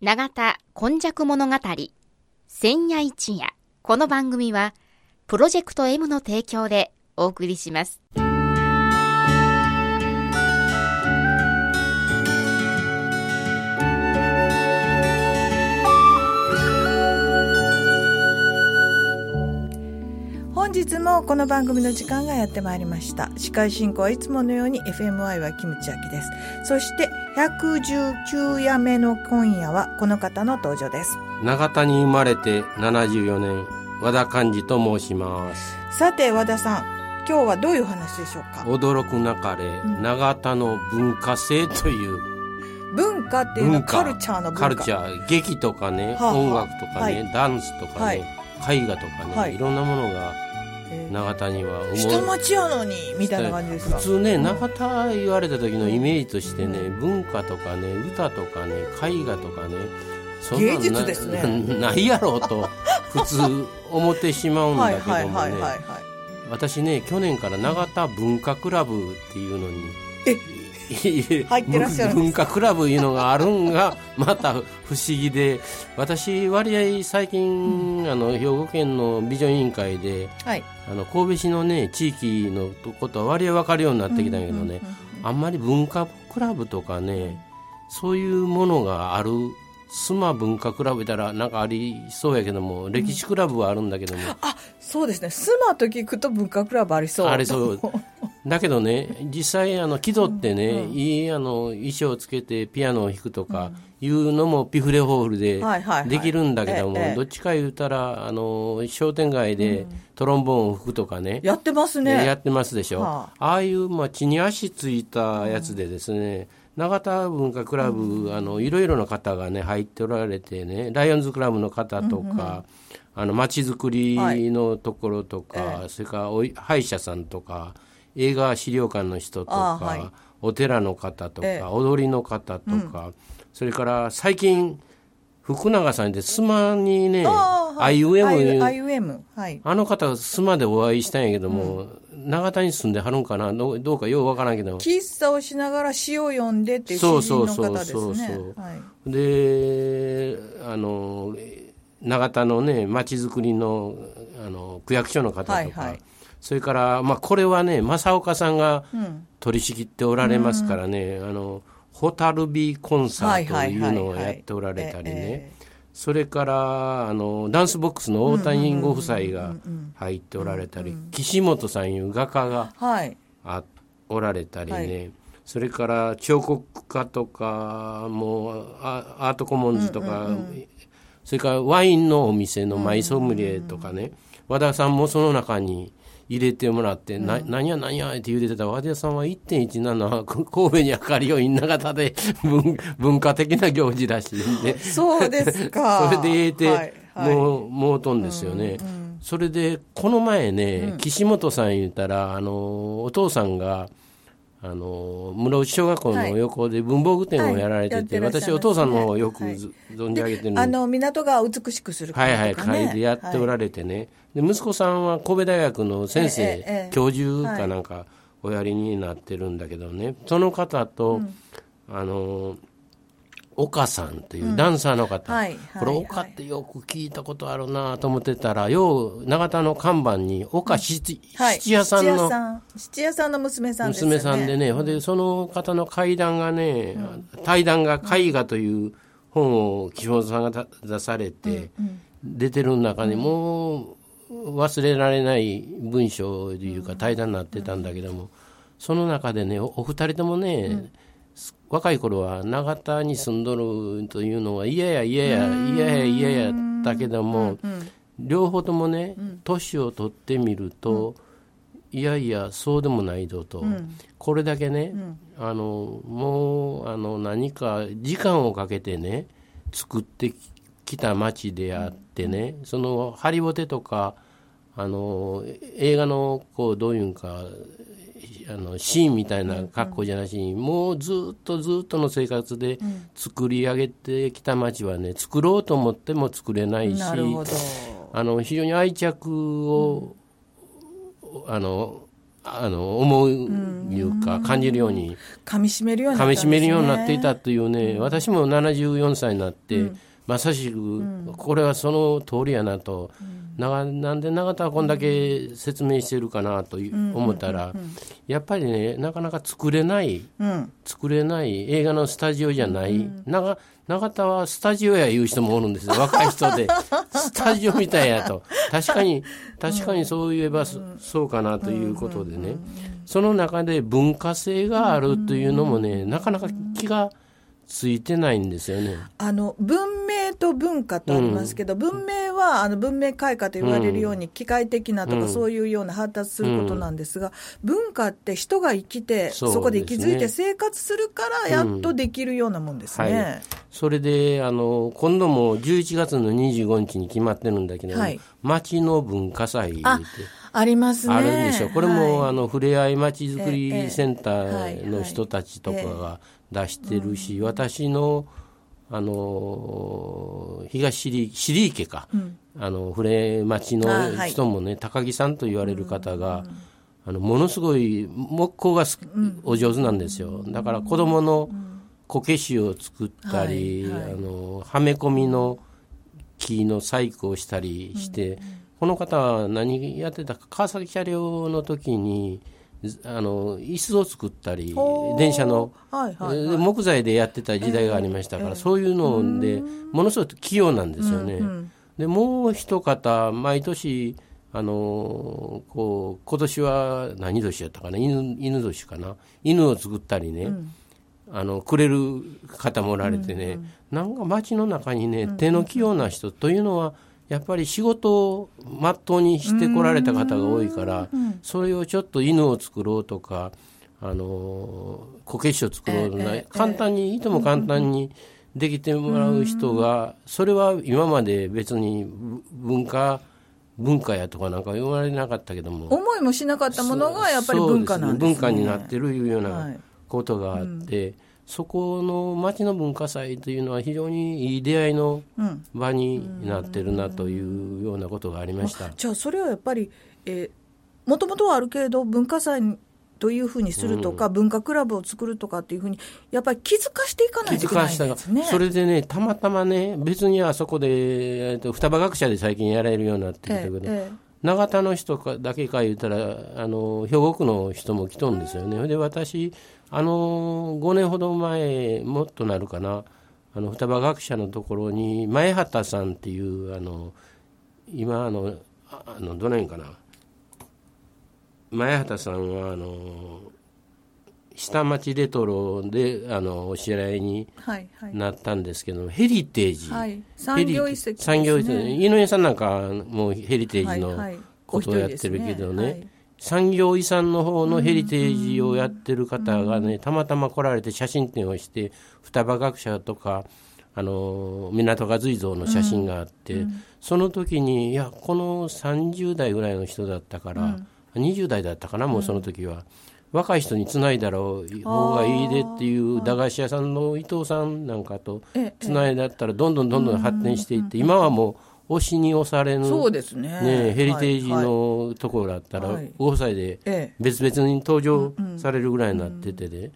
永田今昔物語千夜一夜。この番組はプロジェクト M の提供でお送りします。日もこの番組の時間がやってまいりました。司会進行はいつものように FMI はキムチ焼きです。そして119夜目の今夜はこの方の登場です。永田に生まれて74年和田寛治と申します。さて和田さん今日はどういう話でしょうか？驚くなかれ、ん。永田の文化性という。文化っていうのはカルチャーの文化。カルチャー。劇とかね、はあはあ。音楽とかね、はダンスとかね、絵画とかね、はい。い、ろんなものがえー永田には思下町やのにみたいな感じですか？普通ね永田言われた時のイメージとしてね、文化とかね歌とかね絵画とかねそんなんな芸術ですね。な ないやろうと普通思ってしまうんだはいけどもね、私ね去年から永田文化クラブっていうのにえ入ってらっしゃる文化クラブいうのがあるんがまた不思議で私割合最近、あの兵庫県のビジョン委員会ではい。あの神戸市のね地域のことは割合分かるようになってきたんやけどね、うんうんうん。あんまり文化クラブとかねそういうものがあるスマ文化クラブいたらなんかありそうやけども歴史クラブはあるんだけども、あそうですね。スマと聞くと文化クラブありそう。ありそう。だけどね実際あの木戸ってね、いいあの衣装をつけてピアノを弾くとかいうのもピフレホールでできるんだけども、ええどっちか言うたらあの商店街でトロンボーンを吹くとかね、やってますね。やってますでしょ、はああいう、まあ、地に足ついたやつでですね、永田文化クラブ、あのいろいろな方がね入っておられてねライオンズクラブの方とか、あの街づくりのところとか、はい。えそれからおい歯医者さんとか映画資料館の人とか、あはい。お寺の方とか、ええ。踊りの方とか、それから最近福永さんでスマにねい。IUM IUM はい。あの方、須磨でお会いしたんやけども、永田に住んではるんかな？どうどうかようわからんけど、喫茶をしながら詩を読んでっていうそう詩人のそうそう。方ですね。そうそうはい。で、あの、永田のね、町づくりのあの区役所の方とか、はいはい。それから、まあ、これはね、正岡さんがうん。取り仕切っておられますからね、あの、ホタルビーコンサートというのをやっておられたりね、えそれからあのダンスボックスの大谷ご夫妻が入っておられたり、岸本さんいう画家がえはい。あおられたりね、はい。それから彫刻家とかもうアアートコモンズとか、それからワインのお店のマイソムリエとかね、和田さんもその中に入れてもらって、な何や何やって言うてた和田さんは1.17 神戸に明かりを稲形で 文文化的な行事らしいんでそうですか。それで言えて、はいはい。もう、もうとんですよね。それで、この前ね、岸本さん言ったら、あの、お父さんが、あの、室内小学校の横で文房具店をやられてて、はい。やってらっしゃい私、お父さんのよくはい。ず存じ上げてる。んであの港が美しくするはいはい、とかね会でやっておられてね、で息子さんは神戸大学の先生、ええええ教授かなんかおやりになってるんだけどね、その方と、あの岡さんというダンサーの方、はいはいこれ岡ってよく聞いたことあるなと思ってたらよう永田の看板に岡七,、屋さんの七屋さん。の娘さんですよね。娘さんでね、ほんでその方の階段がね、対談が絵画という本を岸本さんが出されて、出てる中にもう忘れられない文章というか対談になってたんだけども、その中でねおお二人ともね、若い頃は永田に住んどるというのは嫌や嫌や嫌や嫌やだけども、両方ともね年を取ってみると、いやいやそうでもないぞと、これだけね、あのもうあの何か時間をかけてね作ってきた街であってね、そのハリボテとかあの映画のこうどういうんかあのシーンみたいな格好じゃなしに、もうずっとずっとの生活で作り上げてきた街はね作ろうと思っても作れないしあの非常に愛着を、あのあの思ういうか感じるように噛み締めるようにな噛み締めるようになっていたというね、私も74歳になって、まさしくこれはその通りやなと、ななんで永田はこんだけ説明してるかなと思ったら、やっぱりねなかなか作れない、作れない映画のスタジオじゃない、長永田はスタジオや言う人もおるんですよ。若い人で。スタジオみたいやと。確かに確かにそう言えばそうかなということでね。その中で文化性があるというのもねなかなか気がついてないんですよね。あの文明と文化とありますけど、うん、文明はあの文明開化と言われるように機械的なとか、そういうような発達することなんですが、文化って人が生きてそ、ね,、こで息づいて生活するからやっとできるようなもんですね。はい、それであの今度も11月の25日に決まってるんだけど、はい、町の文化祭ってありますね。あるんでしょこれも、はい、あのふれあいまちづくりセンターの人たちとかが出してるし、私のあの東尻尻池か、うん、あの古町の人もね、はい、高木さんと言われる方が、あのものすごい木工がお上手なんですよ。だから子供のこけしを作ったり、はいはい、あのはめ込みの木の細工をしたりして、この方は何やってたか川崎車両の時にあの椅子を作ったり電車の、はいはいはい、木材でやってた時代がありましたから、えー、そういうのでものすごく器用なんですよね。うんうん、でもう一方毎年あのこう今年は何年やったかな？犬犬年かな？犬を作ったりね、うん、あのくれる方もおられてね、うんうん、なんか街の中にね手の器用な人というのは、やっぱり仕事をまっとうにしてこられた方が多いからそれをちょっと犬を作ろうとかあのこけしを作ろうとか、簡単にいとも簡単にできてもらう人がそれは今まで別に文化文化やとかなんか言われなかったけども思いもしなかったものがやっぱり文化なんですね、ね、文化になってるいうようなことがあって、そこの町の文化祭というのは非常にいい出会いの場になってるなというようなことがありました。じゃあそれはやっぱり、えー、もともとはあるけれど文化祭というふうにするとか、うん、文化クラブを作るとかっていうふうにやっぱり気づかしていかないといけないですね。それでねたまたまね別にあそこで、えー、と双葉学者で最近やられるようになってきたけど、ええ永田の人かだけか言ったらあの兵庫区の人も来とんですよね。で私あの5年ほど前もっとなるかな。あの双葉学者のところに前畑さんっていうあの今あのあのどの辺かな。前畑さんはあの下町レトロであのお知り合いになったんですけど、はいはい、ヘリテージ、はい、産業遺跡、ね、産業遺跡。井上さんなんかもうヘリテージのことをやってるけどね、はいはい産業遺産の方のヘリテージをやってる方がね、たまたま来られて写真展をして、双葉学者とか、あの港が随像の写真があって、その時に、いや、この30代ぐらいの人だったから、うん、20代だったかな、もうその時は。若い人につないだろう方がいいでっていう駄菓子屋さんの伊藤さんなんかとつないだったらどんどんどんどん発展していって今はもう押しに押されぬ、そうですね。ねヘリテージのところだったら、5歳で別々に登場されるぐらいになっててで、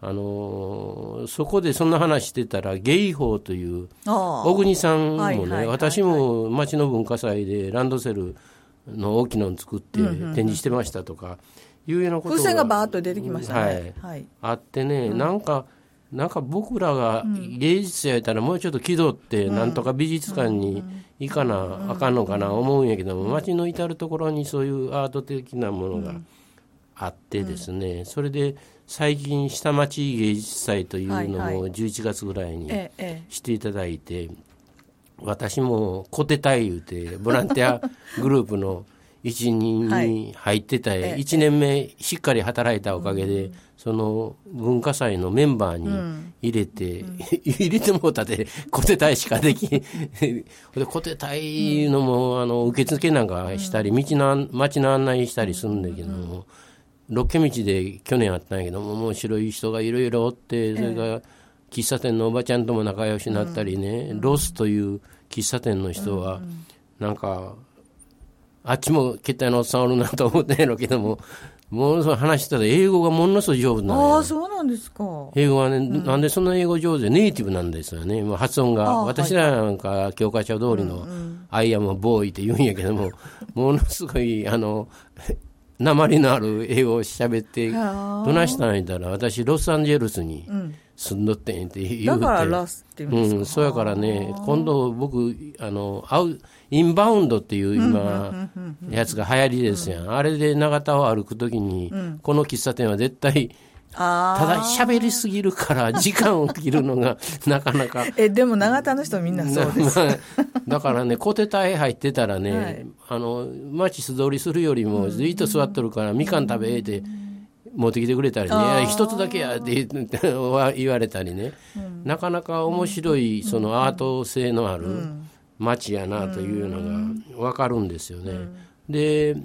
あのー、そこでそんな話してたら、ゲイホーという小国さんもね、私も町の文化祭でランドセルの大きなの作って展示してましたとか、いうようなことが風船がバーッと出てきましたね、はい。はい、あってね、なんかなんか僕らが芸術やったらもうちょっと気取ってなんとか美術館に行かなあかんのかな思うんやけども街の至る所にそういうアート的なものがあってですね。それで最近下町芸術祭というのも11月ぐらいにしていただいて私もコテタイ言うてボランティアグループの一人に入ってた、はい、1年目しっかり働いたおかげで、その文化祭のメンバーに入れて、うん、入れてもうたで、コテ隊しかでき で、コテ隊のも、あの、受付なんかしたり、道の、街の案内したりするんだけども、六軒道で去年あったんやけども、面白い人がいろいろおって、それから喫茶店のおばちゃんとも仲良しになったりね、ロスという喫茶店の人は、なんか、あっちも携帯のおっさんおるなと思ってんやろうけども、ものすごい話してたら英語がものすごい上手なのああ、よ。そうなんですか。英語はね、なんでそんな英語上手？でネイティブなんですよね。もう発音が。私らなんか教科書通りの、アイアムボーイって言うんやけども、ものすごい、あの、鉛のある英語を喋って、どないしたんやったら、私、ロサンゼルスに住んどってんって言うて。だからラスって言うんですか？うん、そうやからね、今度僕、あの、会う、インバウンドっていう今、やつが流行りですやん。あれで長田を歩くときに、この喫茶店は絶対、あただ喋りすぎるから 時間を切るのがなかなか。あ。え、でも永田の人みんなそうです。まあだからね、小手隊入ってたらね、はい。あの、街素通りするよりも、ずっと座っとるから、みかん食べって持ってきてくれたりね、一つだけやって 言われたりね、なかなか面白い、そのアート性のある街やなというのが分かるんですよね。で、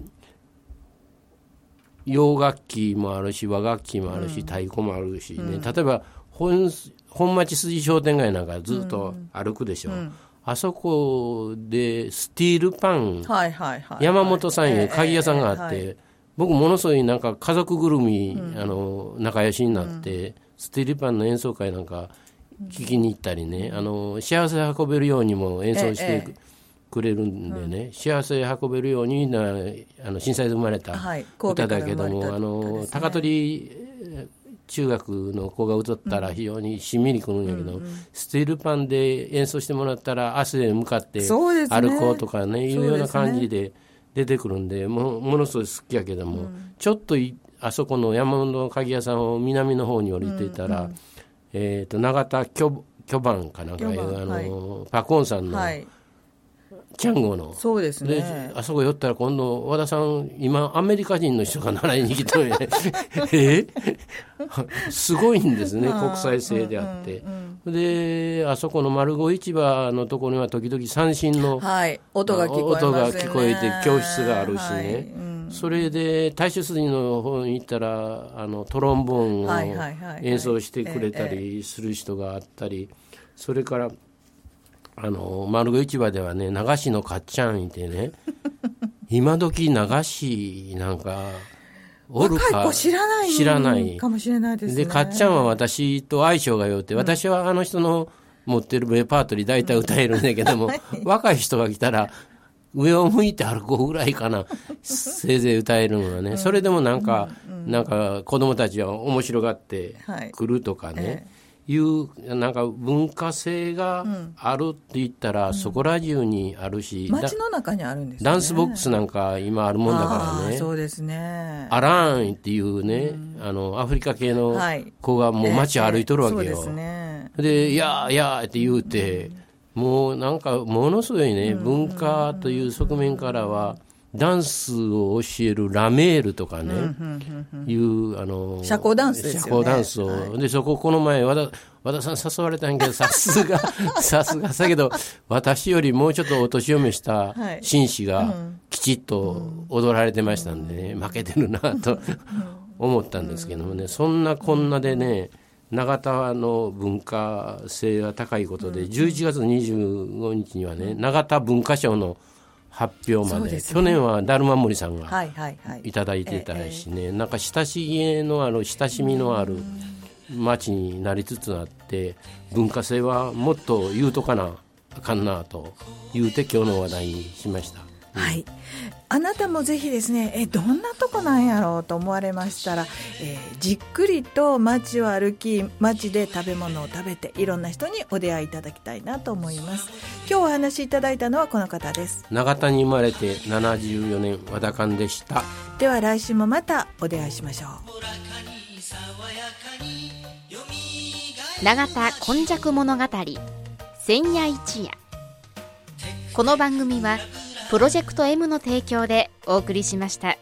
洋楽器もあるし和楽器もあるし、太鼓もあるしね、例えば本本町筋商店街なんかずっと歩くでしょ、あそこでスティールパン、はいはいはい。山本さんいうええ鍵屋さんがあって、ええ僕ものすごいなんか家族ぐるみ、あの仲良しになって、スティールパンの演奏会なんか聞きに行ったりね、あの幸せ運べるようにも演奏してええくれるんでね、幸せ運べるようになあの震災で生まれた歌だけども、生まれたあの高取えー中学の子が歌ったら非常にしんみりくるんやけど、スティールパンで演奏してもらったら汗で向かって歩こうとかねいうような感じで出てくるんでもものすごい好きやけども、ちょっといあそこの山本の鍵屋さんを南の方に降りていたら、えー、と永田巨巨番かなんかあの、パコンさんのはい。キャンゴの、そうですでね。あそこ寄ったら今度和田さん今アメリカ人の人が習いに来たんやねえ？すごいんですね国際性であって、であそこの丸子市場のところには時々三振のはい。音が聞こえます音。が聞こえて教室があるしはいね、うんそれで大衆筋の方に行ったらあのトロンボーンをはいはいはいはい。演奏してくれたりする人があったりそれからあの丸子市場ではね流しのかっちゃんいてね 今時流しなんかおるか若い子知らない知らない。かもしれないですね。でかっちゃんは私と相性が良くて、私はあの人の持ってるレパートリー大体歌えるんだけども、若い人が来たら上を向いて歩こうぐらいかな。せいぜい歌えるのはね、それでもなんか、なんか子供たちは面白がってはい。くるとかね、いうなんか文化性があるって言ったら、そこら中にあるし、だ街の中にあるんですね。ダンスボックスなんか今あるもんだからね。そうですね。アラーンっていうね、あのアフリカ系のはい。子がもう街を歩いとるわけよ。ええそうですね。で、いやーいやーって言うて、もうなんかものすごいね、文化という側面からは、ダンスを教えるラメールとかね、いう、あの、社交ダンスですよね。社交ダンスを。で、そここの前、和田、和田さん誘われたんやけど、さすが、さすが、だけど、私よりもうちょっとお年を召したはい。紳士が、きちっと踊られてましたん。でね、負けてるなと思ったんですけどもね、そんなこんなでね、長田の文化性が高いことで、11月25日にはね、長田文化賞の発表まで、去年はダルマ森さんがはいはいはい。いただいてたしね、なんか親しげのある親しみのある町になりつつあって文化性はもっと言うとかなあかんなと言うて今日の話題にしました。はい。あなたもぜひですね、え、どんなとこなんやろうと思われましたら、えーじっくりと街を歩き、街で食べ物を食べて、いろんな人にお出会いいただきたいなと思います。今日お話しいただいたのはこの方です。長田に生まれて74年和田勘でした。では来週もまたお出会いしましょう。永田今昔物語千夜一夜この番組はプロジェクト M の提供でお送りしました。